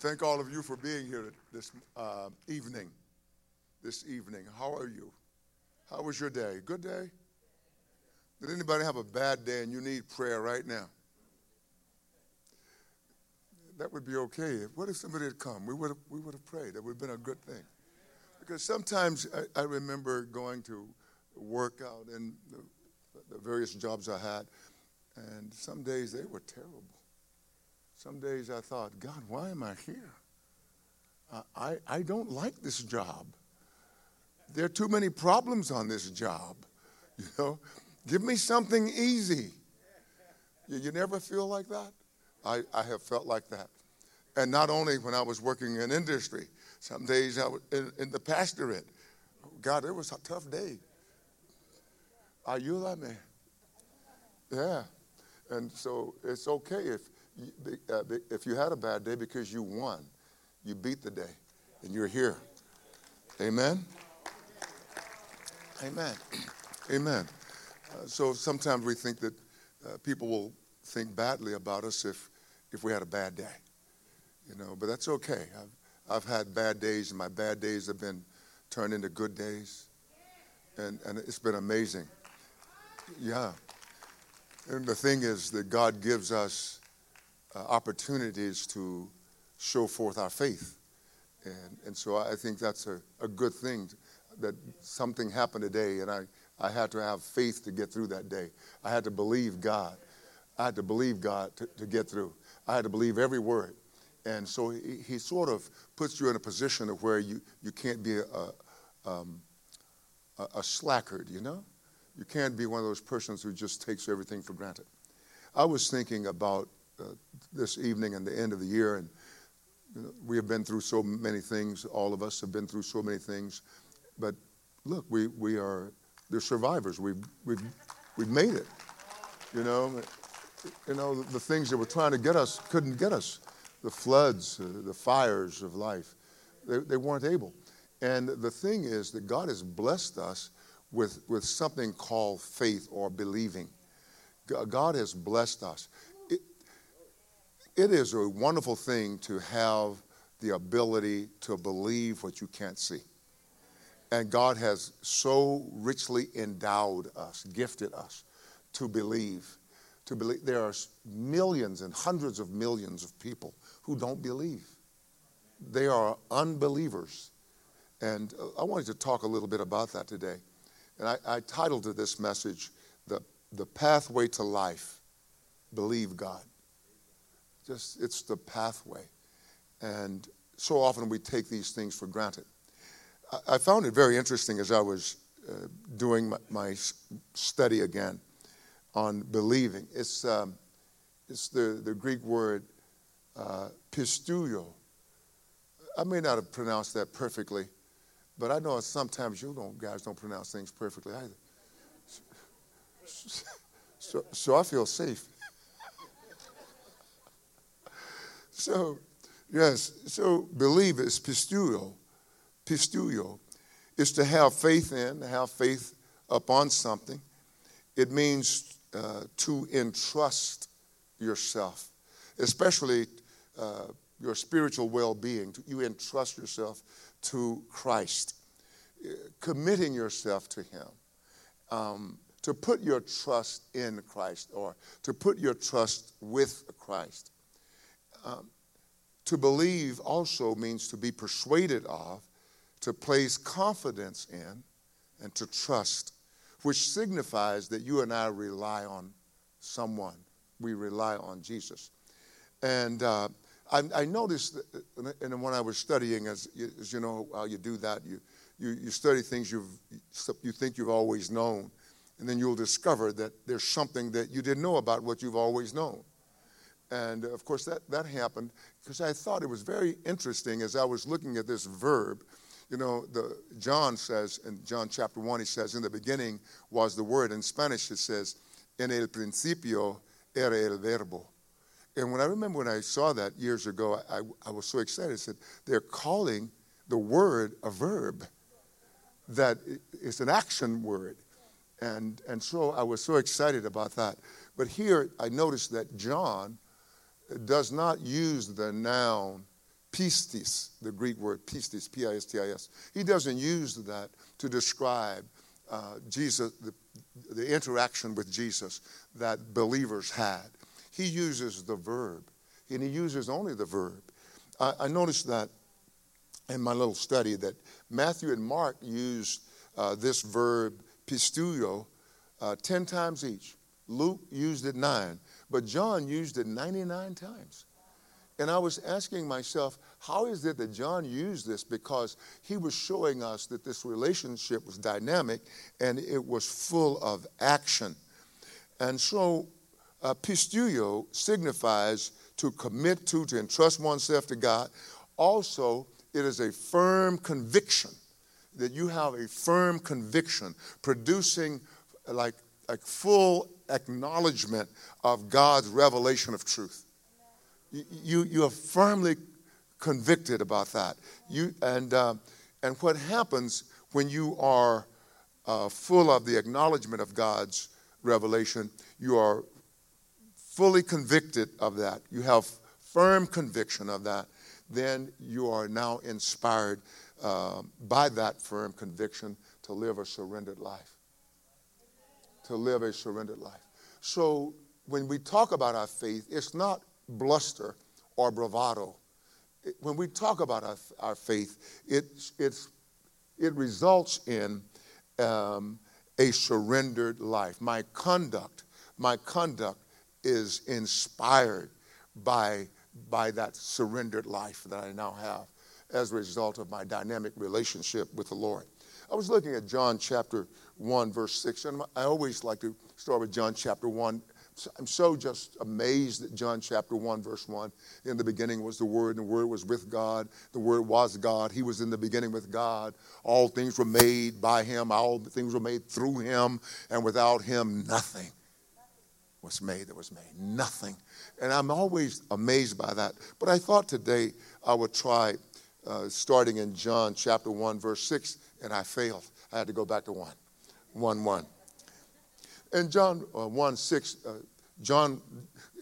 Thank all of you for being here this uh, evening. This evening. How are you? How was your day? Good day? Did anybody have a bad day and you need prayer right now? That would be okay. What if somebody had come? We would have, we would have prayed. That would have been a good thing. Because sometimes I, I remember going to work out in the, the various jobs I had, and some days they were terrible. Some days I thought, God, why am I here? I, I don't like this job. There are too many problems on this job. You know, give me something easy. You, you never feel like that? I, I have felt like that. And not only when I was working in industry, some days I was in, in the pastorate. God, it was a tough day. Are you that man? Yeah. And so it's okay if if you had a bad day because you won, you beat the day, and you're here. Amen. Amen. Amen. Uh, so sometimes we think that uh, people will think badly about us if if we had a bad day, you know. But that's okay. I've I've had bad days, and my bad days have been turned into good days, and and it's been amazing. Yeah. And the thing is that God gives us uh, opportunities to show forth our faith. And, and so I think that's a, a good thing that something happened today, and I, I had to have faith to get through that day. I had to believe God. I had to believe God to, to get through. I had to believe every word. And so he, he sort of puts you in a position of where you, you can't be a, um, a, a slackard, you know? You can't be one of those persons who just takes everything for granted. I was thinking about this evening and the end of the year. And you know, we have been through so many things. All of us have been through so many things. But look, we, we are they're survivors. We've, we've, we've made it. You know, you know the, the things that were trying to get us couldn't get us. The floods, uh, the fires of life, they, they weren't able. And the thing is that God has blessed us with, with something called faith or believing. God has blessed us it is a wonderful thing to have the ability to believe what you can't see. And God has so richly endowed us, gifted us to believe. To believe there are millions and hundreds of millions of people who don't believe. They are unbelievers. And uh, I wanted to talk a little bit about that today. And I, I titled this message, the, the Pathway to Life Believe God. Just, it's the pathway. And so often we take these things for granted. I, found it very interesting as I was uh, doing my, my, study again on believing. It's, um, it's the, the Greek word uh. I may not have pronounced that perfectly, but I know sometimes you don't, guys don't pronounce things perfectly either. So, so I feel safe. So, yes, so believe is pisteuo. Pisteuo is to have faith in, to have faith upon something. It means uh, to entrust yourself, especially uh, your spiritual well being. You entrust yourself to Christ, uh, committing yourself to Him. Um, to put your trust in Christ or to put your trust with Christ. Um, to believe also means to be persuaded of, to place confidence in, and to trust, which signifies that you and I rely on someone. We rely on Jesus. And uh, I, I, noticed, that, and when I was studying, as, as, you know how you do that, you, you, you study things you've, you think you've always known, and then you'll discover that there's something that you didn't know about what you've always known. And of course, that, that happened because I thought it was very interesting as I was looking at this verb. You know, the, John says in John chapter 1, he says, In the beginning was the word. In Spanish, it says, En el principio era el verbo. And when I remember when I saw that years ago, I, I was so excited. I said, They're calling the word a verb, that it's an action word. And, and so I was so excited about that. But here I noticed that John does not use the noun pistis, the Greek word pistis, P I S T I S. He doesn't use that to describe uh, Jesus, the, the interaction with Jesus that believers had. He uses the verb, and he uses only the verb. I, I noticed that in my little study that Matthew and Mark used uh, this verb pisteuo uh, 10 times each. Luke used it nine, but John used it 99 times. And I was asking myself, how is it that John used this? Because he was showing us that this relationship was dynamic and it was full of action. And so, uh, signifies to commit to, to entrust oneself to God. Also, it is a firm conviction that you have a firm conviction producing like, like full acknowledgement of God's revelation of truth. You, you are firmly convicted about that. You, and, uh, and what happens when you are uh, full of the acknowledgement of God's revelation, you are fully convicted of that. You have firm conviction of that. Then you are now inspired uh, by that firm conviction to live a surrendered life. To live a surrendered life. So when we talk about our faith, it's not bluster or bravado. When we talk about our, our faith, it, it's, it results in um, a surrendered life. My conduct, my conduct is inspired by, by that surrendered life that I now have as a result of my dynamic relationship with the Lord. I was looking at John chapter 1, verse 6, and I always like to start with John chapter 1 I'm so just amazed at John chapter 1, verse 1. In the beginning was the Word, and the Word was with God. The Word was God. He was in the beginning with God. All things were made by Him, all things were made through Him, and without Him, nothing was made that was made. Nothing. And I'm always amazed by that. But I thought today I would try uh, starting in John chapter 1, verse 6, and I failed. I had to go back to 1. 1 1. In John uh, 1 6, uh, John,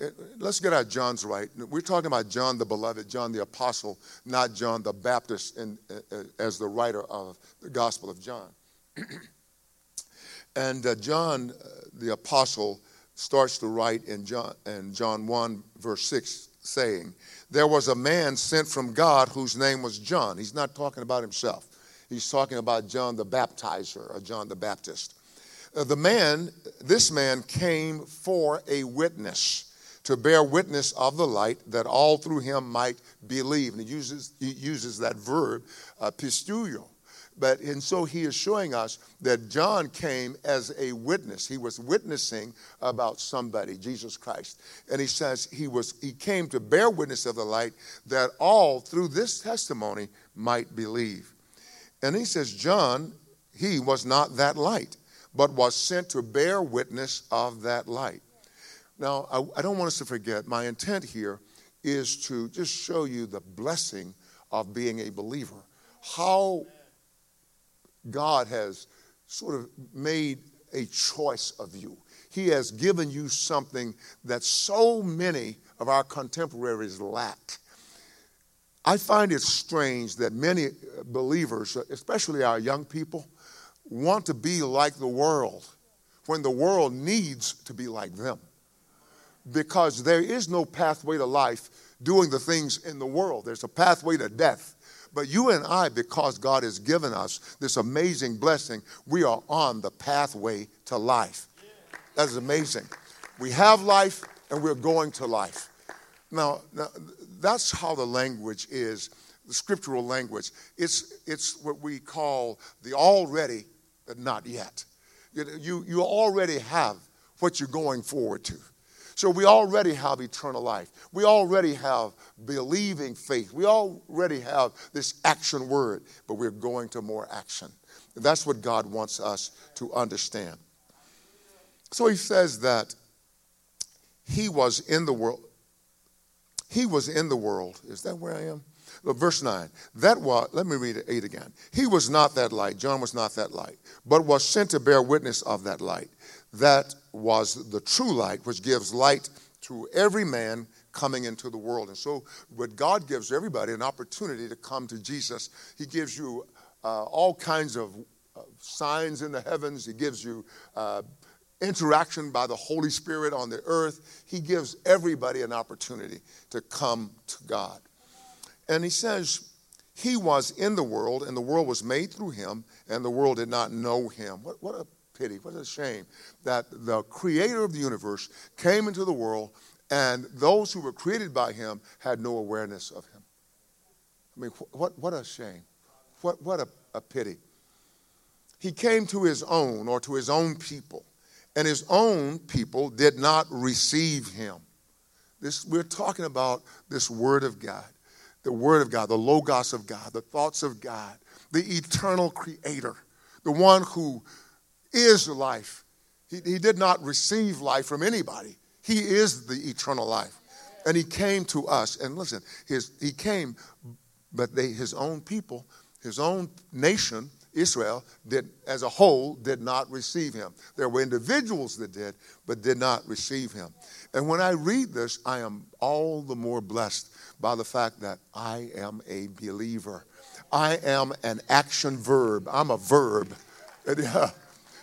uh, let's get our John's right. We're talking about John the beloved, John the apostle, not John the Baptist in, uh, uh as the writer of the Gospel of John. and uh, John the apostle starts to write in John, in John 1, verse 6, saying, There was a man sent from God whose name was John. He's not talking about himself, he's talking about John the baptizer or John the Baptist. Uh, the man, this man came for a witness to bear witness of the light that all through him might believe. And he uses, he uses that verb, uh. But, and so he is showing us that John came as a witness. He was witnessing about somebody, Jesus Christ. And he says he, was, he came to bear witness of the light that all through this testimony might believe. And he says, John, he was not that light but was sent to bear witness of that light. Now, I, I don't want us to forget, my intent here is to just show you the blessing of being a believer. How God has sort of made a choice of you. He has given you something that so many of our contemporaries lack. I find it strange that many uh, believers, uh, especially our young people, want to be like the world when the world needs to be like them. Because there is no pathway to life doing the things in the world, there's a pathway to death. But you and I, because God has given us this amazing blessing, we are on the pathway to life. That is amazing. We have life and we're going to life. Now, now that's how the language is, the scriptural language. It's, it's what we call the already but not yet. You, you you already have what you're going forward to. So we already have eternal life. We already have believing faith. We already have this action word, but we're going to more action. That's what God wants us to understand. So he says that he was in the world. He was in the world. Is that where I am? Look, verse 9. That was, let me read 8 again. He was not that light. John was not that light, but was sent to bear witness of that light. That was the true light, which gives light to every man coming into the world. And so, what God gives everybody an opportunity to come to Jesus, He gives you uh, all kinds of uh, signs in the heavens, He gives you uh, interaction by the Holy Spirit on the earth. He gives everybody an opportunity to come to God. And He says, He was in the world, and the world was made through Him, and the world did not know Him. What, what a pity, what a shame that the creator of the universe came into the world and those who were created by him had no awareness of him. I mean, what, what a shame. What, what a, a pity. He came to his own or to his own people, and his own people did not receive him. This, we're talking about this Word of God, the Word of God, the Logos of God, the thoughts of God, the eternal Creator, the one who is life. He, he did not receive life from anybody. He is the eternal life. And he came to us. And listen, his, he came, but they, his own people, his own nation, Israel, did, as a whole, did not receive him. There were individuals that did, but did not receive him. And when I read this, I am all the more blessed by the fact that I am a believer. I am an action verb. I'm a verb.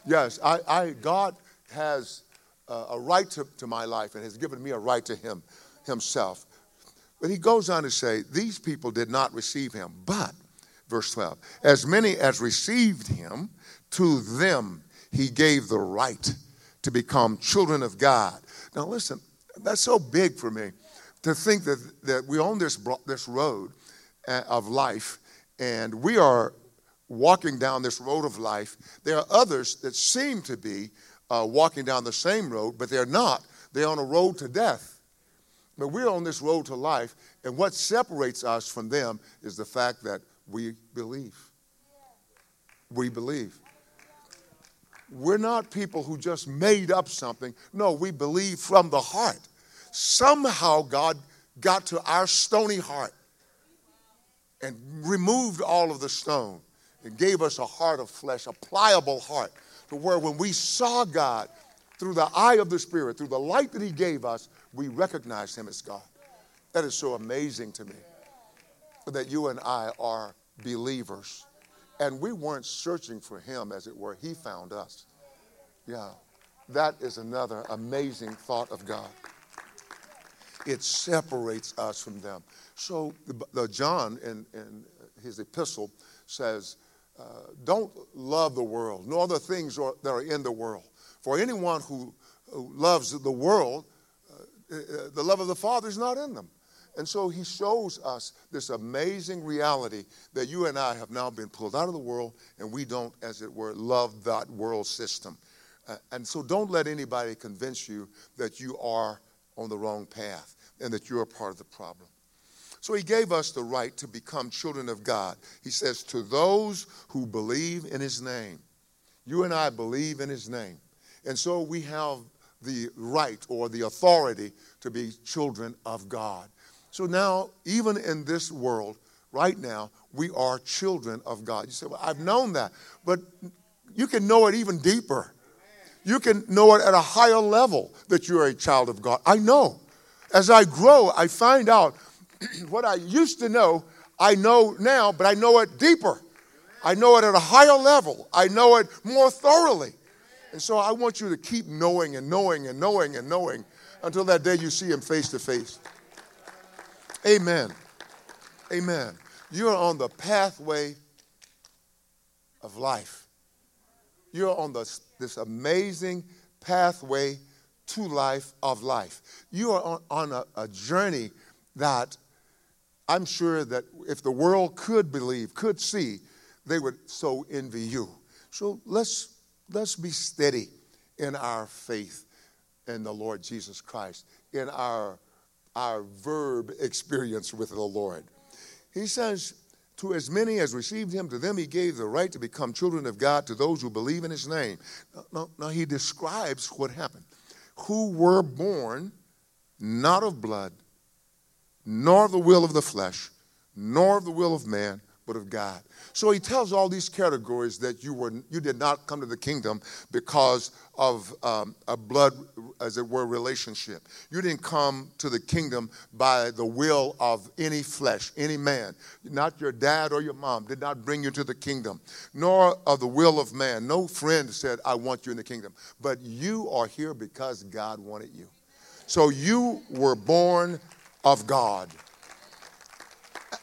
Yes, I, I God has uh, a right to, to my life and has given me a right to Him Himself. But he goes on to say, These people did not receive Him, but, verse 12, as many as received Him, to them He gave the right to become children of God. Now, listen, that's so big for me to think that, that we own this, this road uh, of life and we are walking down this road of life. There are others that seem to be uh, walking down the same road, but they're not. They're on a road to death. But we're on this road to life, and what separates us from them is the fact that we believe. We believe. We're not people who just made up something. No, we believe from the heart. Somehow God got to our stony heart and removed all of the stone and gave us a heart of flesh, a pliable heart, to where when we saw God through the eye of the Spirit, through the light that He gave us, we recognized Him as God. That is so amazing to me that you and I are believers. And we weren't searching for Him, as it were, He found us. Yeah, that is another amazing thought of God. It separates us from them. So, the, John in, in his epistle says, uh, don't love the world, nor the things that are in the world. For anyone who, who loves the world, uh, uh, the love of the Father is not in them. And so he shows us this amazing reality that you and I have now been pulled out of the world and we don't, as it were, love that world system. Uh, and so don't let anybody convince you that you are on the wrong path and that you're part of the problem. So he gave us the right to become children of God. He says, to those who believe in his name. You and I believe in his name. And so we have the right or the authority to be children of God. So now, even in this world, right now, we are children of God. You say, Well, I've known that. But you can know it even deeper. You can know it at a higher level that you're a child of God. I know. As I grow, I find out what I used to know, I know now, but I know it deeper. I know it at a higher level. I know it more thoroughly. And so I want you to keep knowing and knowing and knowing and knowing until that day you see him face to face. Amen. Amen. You're on the pathway of life. You're on this, amazing pathway to life of life. You are on, on a, a journey that I'm sure that if the world could believe, could see, they would so envy you. So let's, let's be steady in our faith in the Lord Jesus Christ, in our, our verb experience with the Lord. He says, To as many as received him, to them he gave the right to become children of God, to those who believe in his name. Now, now, he describes what happened. Who were born not of blood, nor of the will of the flesh, nor of the will of man, but of God. So he tells all these categories that you were you did not come to the kingdom because of um, a blood, as it were, relationship. You didn't come to the kingdom by the will of any flesh, any man. Not your dad or your mom did not bring you to the kingdom, nor of the will of man. No friend said, "I want you in the kingdom," but you are here because God wanted you. So you were born of God.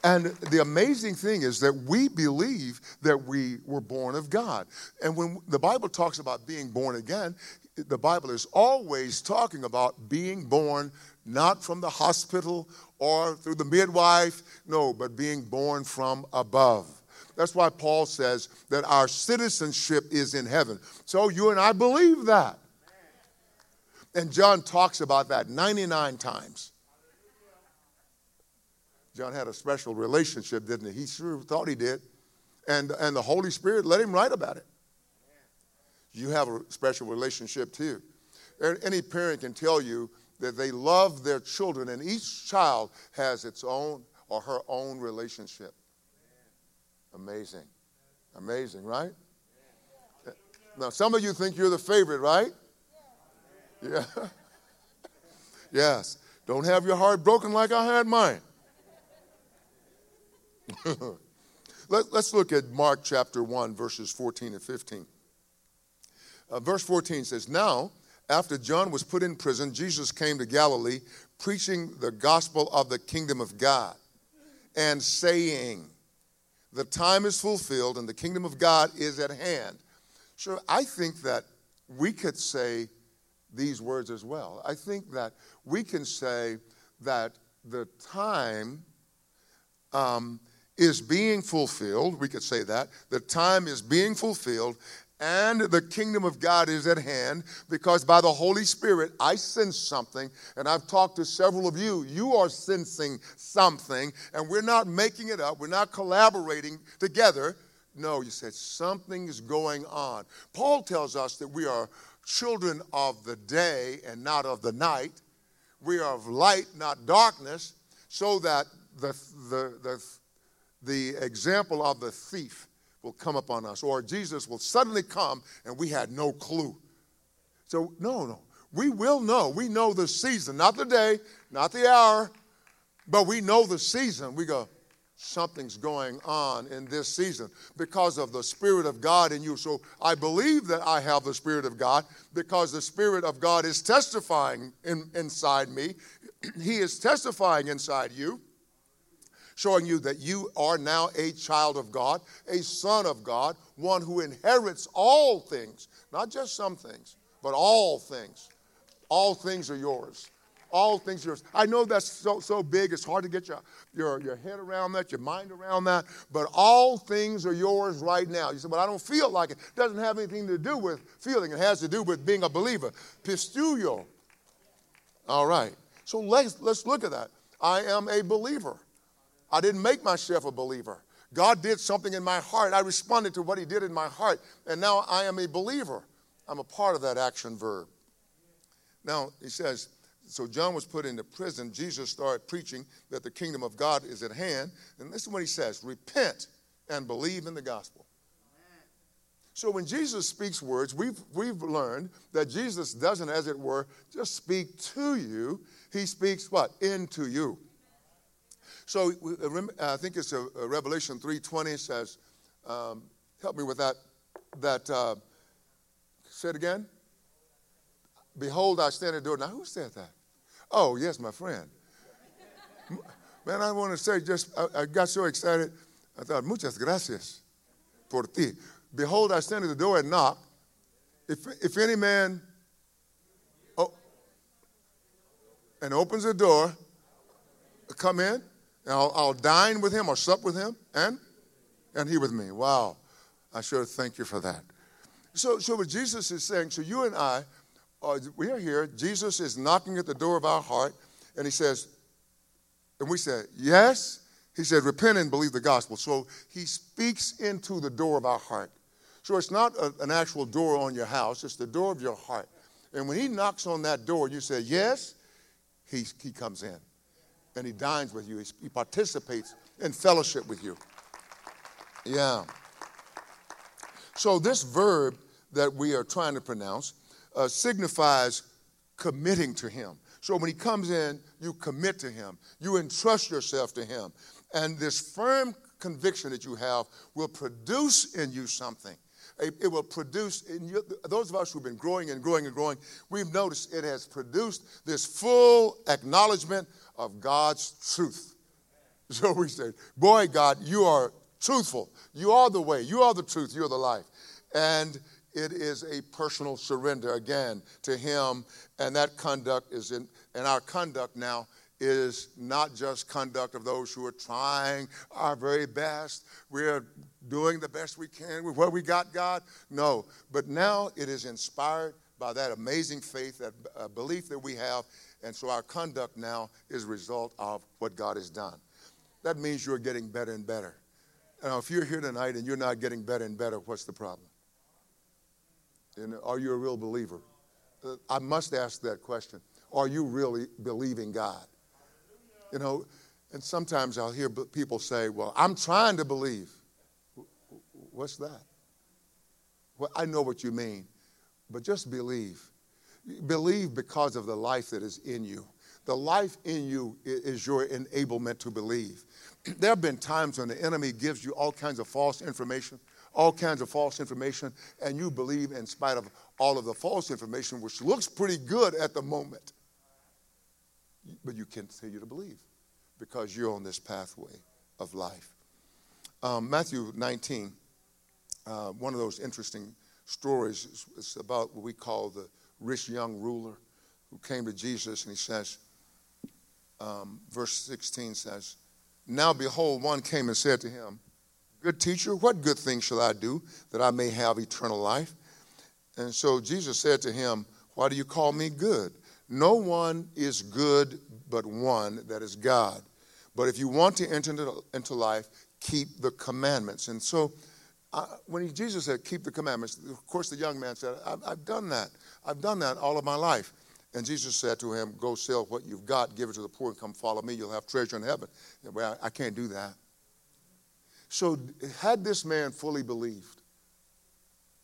And the amazing thing is that we believe that we were born of God. And when the Bible talks about being born again, the Bible is always talking about being born not from the hospital or through the midwife, no, but being born from above. That's why Paul says that our citizenship is in heaven. So you and I believe that. And John talks about that 99 times. John had a special relationship, didn't he? He sure thought he did. And, and the Holy Spirit let him write about it. You have a special relationship too. Any parent can tell you that they love their children, and each child has its own or her own relationship. Amazing. Amazing, right? Now, some of you think you're the favorite, right? Yeah. yes. Don't have your heart broken like I had mine. Let, us look at Mark chapter 1, verses 14 and 15. Uh, verse 14 says, Now, after John was put in prison, Jesus came to Galilee preaching the gospel of the kingdom of God and saying, The time is fulfilled and the kingdom of God is at hand. So I think that we could say these words as well. I think that we can say that the time um, is being fulfilled. We could say that. The time is being fulfilled and the kingdom of God is at hand because by the Holy Spirit I sense something. And I've talked to several of you. You are sensing something, and we're not making it up, we're not collaborating together. No, you said something is going on. Paul tells us that we are children of the day and not of the night. We are of light, not darkness, so that the, the, the the example of the thief will come upon us, or Jesus will suddenly come and we had no clue. So, no, no. We will know. We know the season, not the day, not the hour, but we know the season. We go, something's going on in this season because of the Spirit of God in you. So I believe that I have the Spirit of God because the Spirit of God is testifying in, inside me. he is testifying inside you showing you that you are now a child of God, a son of God, one who inherits all things, not just some things, but all things. All things are yours. All things are yours. I know that's so, so big, it's hard to get your, your, your head around that, your mind around that, but all things are yours right now. You say, but I don't feel like it. It doesn't have anything to do with feeling, it has to do with being a believer. Pisteuo. All right. So let's, let's look at that. I am a believer. I didn't make myself a believer. God did something in my heart. I responded to what He did in my heart, and now I am a believer. I'm a part of that action verb. Now, he says, so John was put into prison. Jesus started preaching that the kingdom of God is at hand. And this is what he says repent and believe in the gospel. So when Jesus speaks words, we've, we've learned that Jesus doesn't, as it were, just speak to you. He speaks what? Into you. So uh, I think it's a, a Revelation 3.20 says, um, help me with that, that, uh, say it again. Behold, I stand at the door. Now, who said that? Oh, yes, my friend. Man, I want to say just, I, I got so excited. I thought, muchas gracias por ti. Behold, I stand at the door and knock. If, if any man oh, and opens the door, come in. I'll, I'll dine with him or sup with him and and he with me. Wow. I sure thank you for that. So, so what Jesus is saying, so you and I, uh, we are here. Jesus is knocking at the door of our heart, and he says, and we say, yes. He said, repent and believe the gospel. So he speaks into the door of our heart. So it's not a, an actual door on your house, it's the door of your heart. And when he knocks on that door, you say, yes, he, he comes in and he dines with you. He participates in fellowship with you. Yeah. So this verb that we are trying to pronounce uh, signifies committing to Him. So when He comes in, you commit to Him, you entrust yourself to Him. And this firm conviction that you have will produce in you something. It will produce, in those of us who've been growing and growing and growing, we've noticed it has produced this full acknowledgement of God's truth. So we say, Boy, God, you are truthful. You are the way. You are the truth. You are the life. And it is a personal surrender again to Him. And that conduct is in, and our conduct now is not just conduct of those who are trying our very best. We're doing the best we can with what we got, God. No, but now it is inspired by that amazing faith, that uh, belief that we have. And so our conduct now is a result of what God has done. That means you're getting better and better. Now, if you're here tonight and you're not getting better and better, what's the problem? And are you a real believer? Uh, I must ask that question. Are you really believing God? You know, and sometimes I'll hear people say, Well, I'm trying to believe. What's that? Well, I know what you mean, but just believe. Believe because of the life that is in you. The life in you is your enablement to believe. There have been times when the enemy gives you all kinds of false information, all kinds of false information, and you believe in spite of all of the false information, which looks pretty good at the moment. But you continue to believe because you're on this pathway of life. Um, Matthew 19, uh, one of those interesting stories is, is about what we call the rich young ruler who came to Jesus and he says, um, verse 16 says, Now behold, one came and said to him, Good teacher, what good thing shall I do that I may have eternal life? And so Jesus said to him, Why do you call me good? No one is good but one, that is God. But if you want to enter into, life, keep the commandments. And so when Jesus said, keep the commandments, of course the young man said, I've, I've done that. I've done that all of my life. And Jesus said to him, Go sell what you've got, give it to the poor, and come follow me. You'll have treasure in heaven. Well, I can't do that. So, had this man fully believed,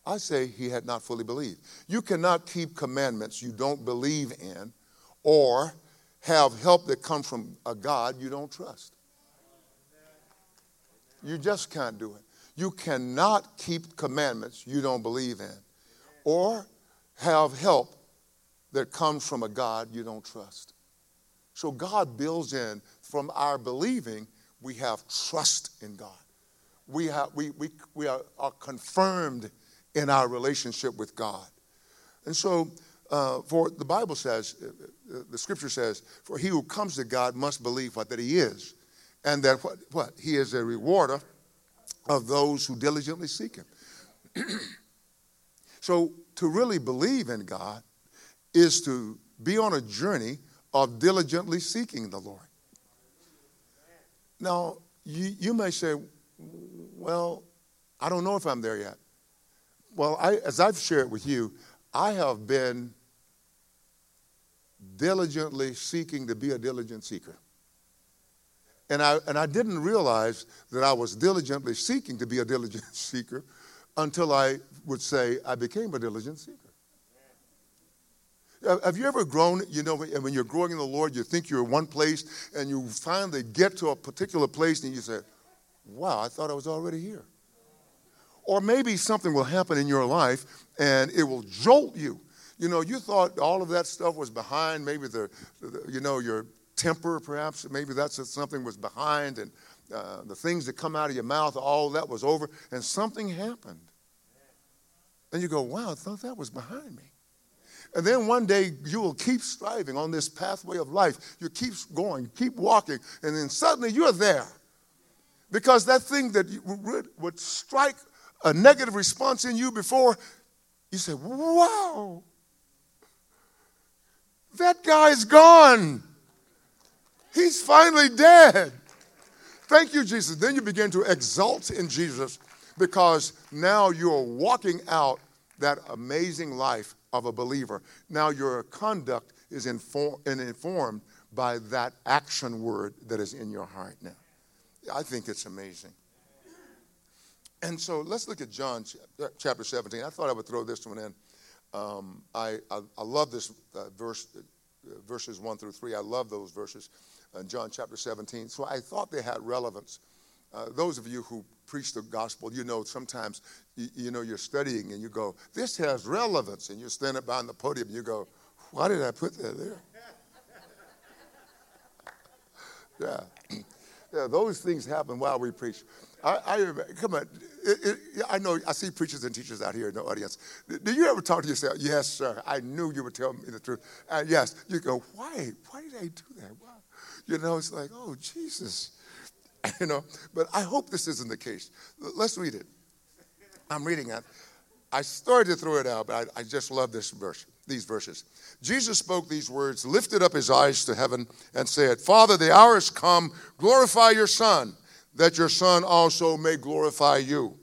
I say he had not fully believed. You cannot keep commandments you don't believe in or have help that comes from a God you don't trust. You just can't do it. You cannot keep commandments you don't believe in or have help that comes from a God you don't trust. So God builds in from our believing, we have trust in God. We, have, we, we, we are, are confirmed in our relationship with God. And so, uh, for the Bible says, uh, uh, the scripture says, for he who comes to God must believe what that he is, and that what, what he is a rewarder of those who diligently seek him. so, to really believe in God is to be on a journey of diligently seeking the Lord. Now, you, you may say, well, I don't know if I'm there yet. Well, I, as I've shared with you, I have been diligently seeking to be a diligent seeker. And I, and I didn't realize that I was diligently seeking to be a diligent seeker until I would say I became a diligent seeker. Have you ever grown, you know, when you're growing in the Lord, you think you're in one place and you finally get to a particular place and you say, wow, I thought I was already here. Or maybe something will happen in your life and it will jolt you. You know, you thought all of that stuff was behind, maybe the, the you know, your temper perhaps, maybe that's something was behind and uh, the things that come out of your mouth, all that was over, and something happened. And you go, wow, I thought that was behind me. And then one day you will keep striving on this pathway of life. You keep going, keep walking, and then suddenly you're there. Because that thing that would strike a negative response in you before, you say, wow, that guy's gone. He's finally dead. Thank you, Jesus. Then you begin to exult in Jesus because now you're walking out that amazing life of a believer. Now your conduct is inform, informed by that action word that is in your heart now. I think it's amazing. And so let's look at John uh, chapter 17. I thought I would throw this one in. Um, I, I, I, love this uh, verse, uh, verses 1 through 3. I love those verses in John chapter 17. So I thought they had relevance. Uh, those of you who preach the gospel, you know sometimes you, you, know you're studying and you go, this has relevance, and you stand up behind the podium and you go, why did I put that there? yeah. yeah, those things happen while we preach. I, I come on. It, it, I know I see preachers and teachers out here in the audience. Do you ever talk to yourself? Yes, sir. I knew you would tell me the truth. And yes, you go. Why? Why did I do that? Why? You know, it's like, oh Jesus. You know, but I hope this isn't the case. Let's read it. I'm reading it. I started to throw it out, but I, I just love this verse, these verses. Jesus spoke these words, lifted up his eyes to heaven, and said, Father, the hour has come. Glorify your Son that your Son also may glorify you.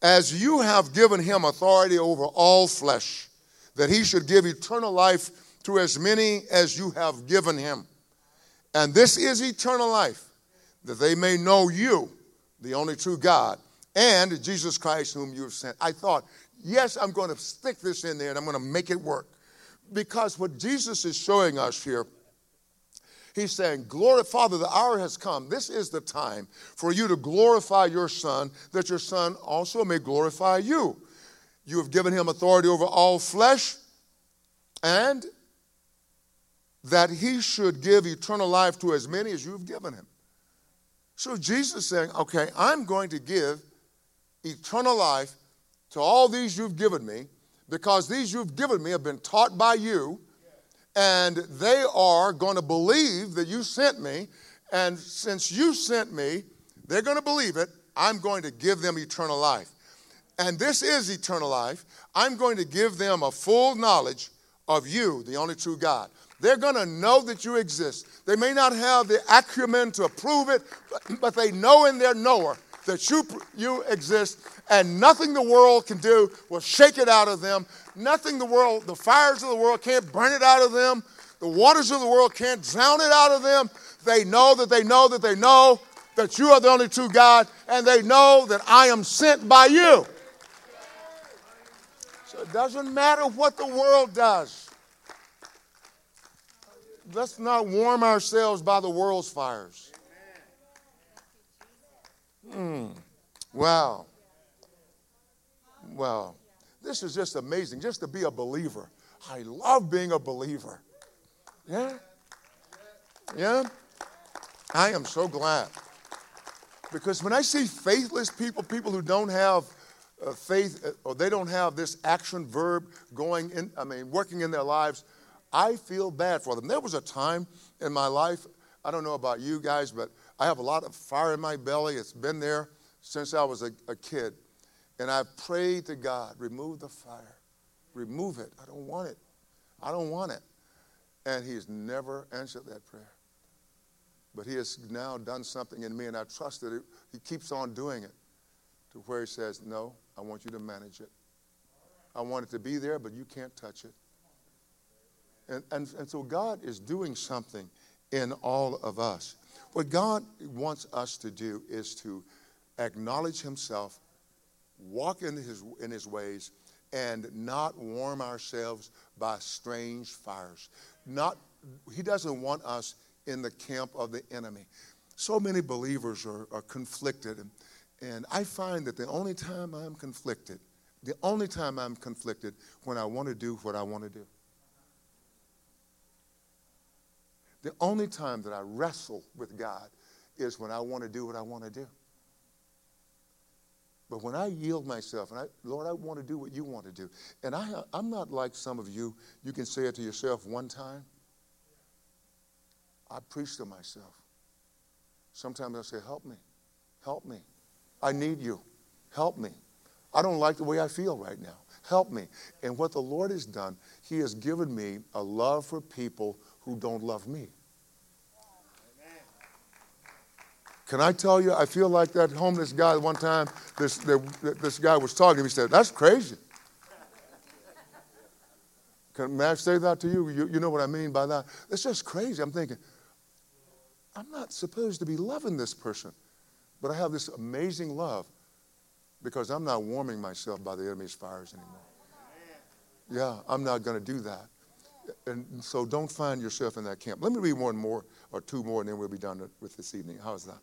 As you have given him authority over all flesh, that he should give eternal life to as many as you have given him. And this is eternal life, that they may know you, the only true God, and Jesus Christ, whom you have sent. I thought, yes, I'm going to stick this in there and I'm going to make it work. Because what Jesus is showing us here He's saying, Glory, Father, the hour has come. This is the time for you to glorify your Son, that your Son also may glorify you. You have given him authority over all flesh, and that he should give eternal life to as many as you've given him. So Jesus is saying, Okay, I'm going to give eternal life to all these you've given me, because these you've given me have been taught by you and they are going to believe that you sent me. And since you sent me, they're going to believe it. I'm going to give them eternal life. And this is eternal life. I'm going to give them a full knowledge of you, the only true God. They're going to know that you exist. They may not have the acumen to prove it, but, they know in their knower that you, you exist, and nothing the world can do will shake it out of them. Nothing the world, the fires of the world can't burn it out of them. The waters of the world can't drown it out of them. They know that they know that they know that you are the only true God, and they know that I am sent by you. So it doesn't matter what the world does. Let's not warm ourselves by the world's fires. Mm. Wow. Wow. This is just amazing, just to be a believer. I love being a believer. Yeah? Yeah? I am so glad. Because when I see faithless people, people who don't have uh, faith uh, or they don't have this action verb going in, I mean, working in their lives, I feel bad for them. There was a time in my life, I don't know about you guys, but I have a lot of fire in my belly. It's been there since I was a, a kid. And I prayed to God, remove the fire. Remove it. I don't want it. I don't want it. And He's never answered that prayer. But He has now done something in me, and I trust that it, He keeps on doing it to where He says, No, I want you to manage it. I want it to be there, but you can't touch it. And, and, and so God is doing something in all of us. What God wants us to do is to acknowledge Himself, walk in His, in his ways, and not warm ourselves by strange fires. Not, he doesn't want us in the camp of the enemy. So many believers are, are conflicted, and, and I find that the only time I'm conflicted, the only time I'm conflicted when I want to do what I want to do. The only time that I wrestle with God is when I want to do what I want to do. But when I yield myself, and I, Lord, I want to do what you want to do. And I, I'm not like some of you, you can say it to yourself one time. I preach to myself. Sometimes I say, Help me. Help me. I need you. Help me. I don't like the way I feel right now. Help me. And what the Lord has done, He has given me a love for people who don't love me. Can I tell you, I feel like that homeless guy one time, this, this guy was talking, to me, he said, That's crazy. Can, may I say that to you? you? You know what I mean by that? It's just crazy. I'm thinking, I'm not supposed to be loving this person, but I have this amazing love because I'm not warming myself by the enemy's fires anymore. Yeah, I'm not going to do that. And so don't find yourself in that camp. Let me read one more or two more, and then we'll be done with this evening. How's that?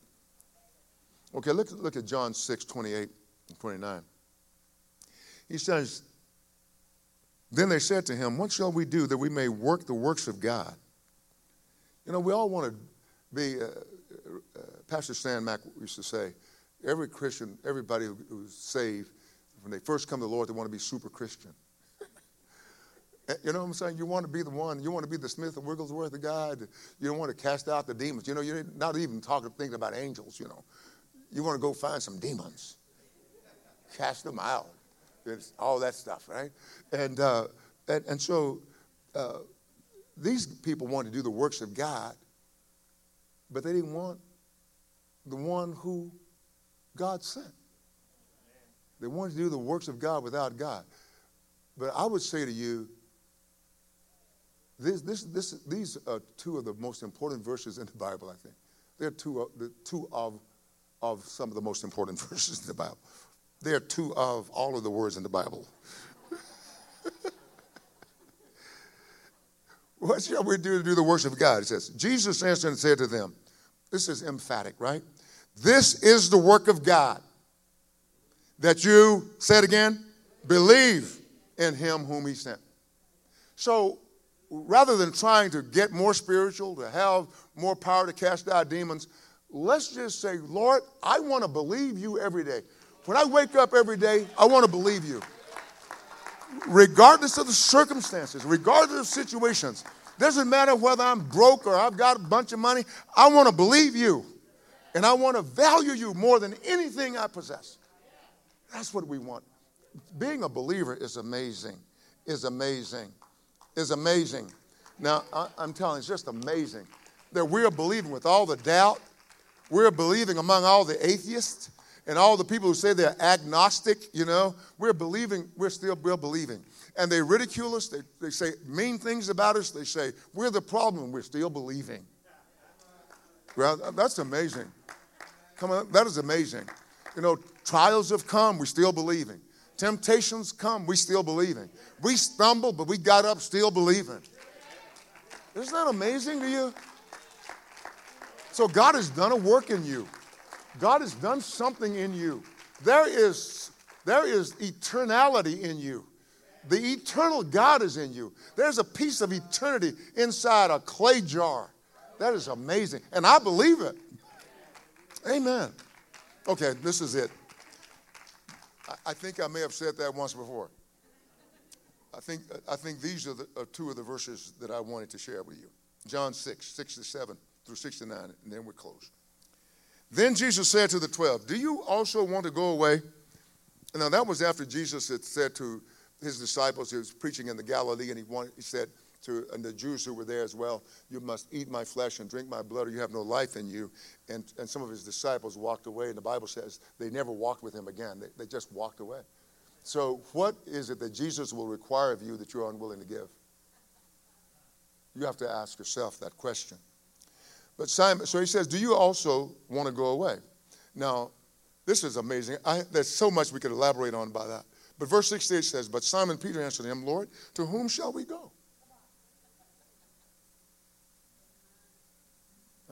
Okay, look, look at John 6, 28 and 29. He says, Then they said to him, What shall we do that we may work the works of God? You know, we all want to be, uh, uh, Pastor Stan Mack used to say, every Christian, everybody who's saved, when they first come to the Lord, they want to be super Christian. You know what I'm saying? You want to be the one, you want to be the Smith and Wigglesworth of God. You don't want to cast out the demons. You know, you're not even talking, thinking about angels, you know. You want to go find some demons, cast them out, it's all that stuff, right? And, uh, and, and so uh, these people wanted to do the works of God, but they didn't want the one who God sent. They wanted to do the works of God without God. But I would say to you, this, this, this, these are two of the most important verses in the Bible, I think. They're two of, the, two of, of some of the most important verses in the Bible. They're two of all of the words in the Bible. what shall we do to do the works of God? It says, Jesus answered and said to them, This is emphatic, right? This is the work of God. That you, said again, believe in him whom he sent. So rather than trying to get more spiritual, to have more power to cast out demons, let's just say, Lord, I want to believe you every day. When I wake up every day, I want to believe you. Regardless of the circumstances, regardless of situations, doesn't matter whether I'm broke or I've got a bunch of money, I want to believe you. And I want to value you more than anything I possess. That's what we want. Being a believer is amazing, is amazing, is amazing. Now, I, am telling you, it's just amazing that we're believing with all the doubt. We're believing among all the atheists and all the people who say they're agnostic, you know. We're believing, we're still we're believing. And they ridicule us, they, they say mean things about us, they say we're the problem, we're still believing. Well, that's amazing. Come on, that is amazing. You know, trials have come, we're still believing. Temptations come, we still believing. We stumble, but we got up still believing. Isn't that amazing to you? So God has done a work in you. God has done something in you. There is, there is eternality in you. The eternal God is in you. There's a piece of eternity inside a clay jar. That is amazing. And I believe it. Amen. Okay, this is it. I, think I may have said that once before. I think, I think these are, the, are two of the verses that I wanted to share with you John 6, 6 to 7 through 69, and then we're closed. Then Jesus said to the twelve, Do you also want to go away? Now, that was after Jesus had said to his disciples, he was preaching in the Galilee, and he, wanted, he said, to and the Jews who were there as well, You must eat my flesh and drink my blood, or you have no life in you. And, and some of his disciples walked away, and the Bible says they never walked with him again. They, they just walked away. So, what is it that Jesus will require of you that you're unwilling to give? You have to ask yourself that question. But Simon, so he says, Do you also want to go away? Now, this is amazing. I, there's so much we could elaborate on by that. But verse 68 says, But Simon Peter answered him, Lord, to whom shall we go?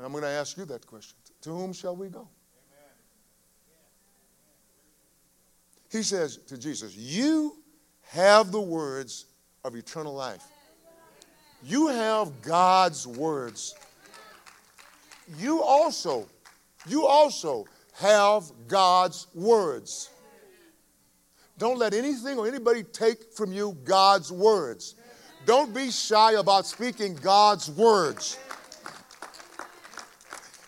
And I'm going to ask you that question. To whom shall we go? He says to Jesus, You have the words of eternal life. You have God's words. You also, you also have God's words. Don't let anything or anybody take from you God's words. Don't be shy about speaking God's words.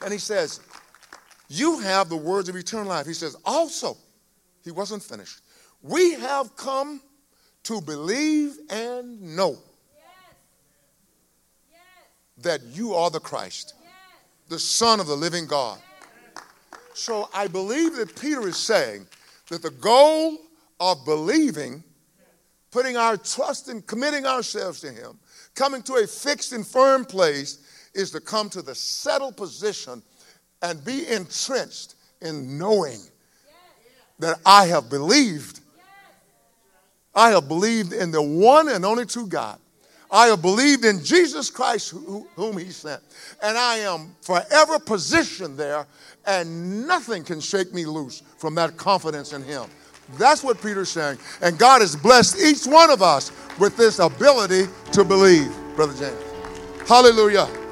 And he says, You have the words of eternal life. He says, Also, he wasn't finished. We have come to believe and know that you are the Christ, the Son of the living God. So I believe that Peter is saying that the goal of believing, putting our trust and committing ourselves to Him, coming to a fixed and firm place is to come to the settled position and be entrenched in knowing that I have believed. I have believed in the one and only true God. I have believed in Jesus Christ, whom He sent. And I am forever positioned there, and nothing can shake me loose from that confidence in Him. That's what Peter's saying. And God has blessed each one of us with this ability to believe, Brother James. Hallelujah.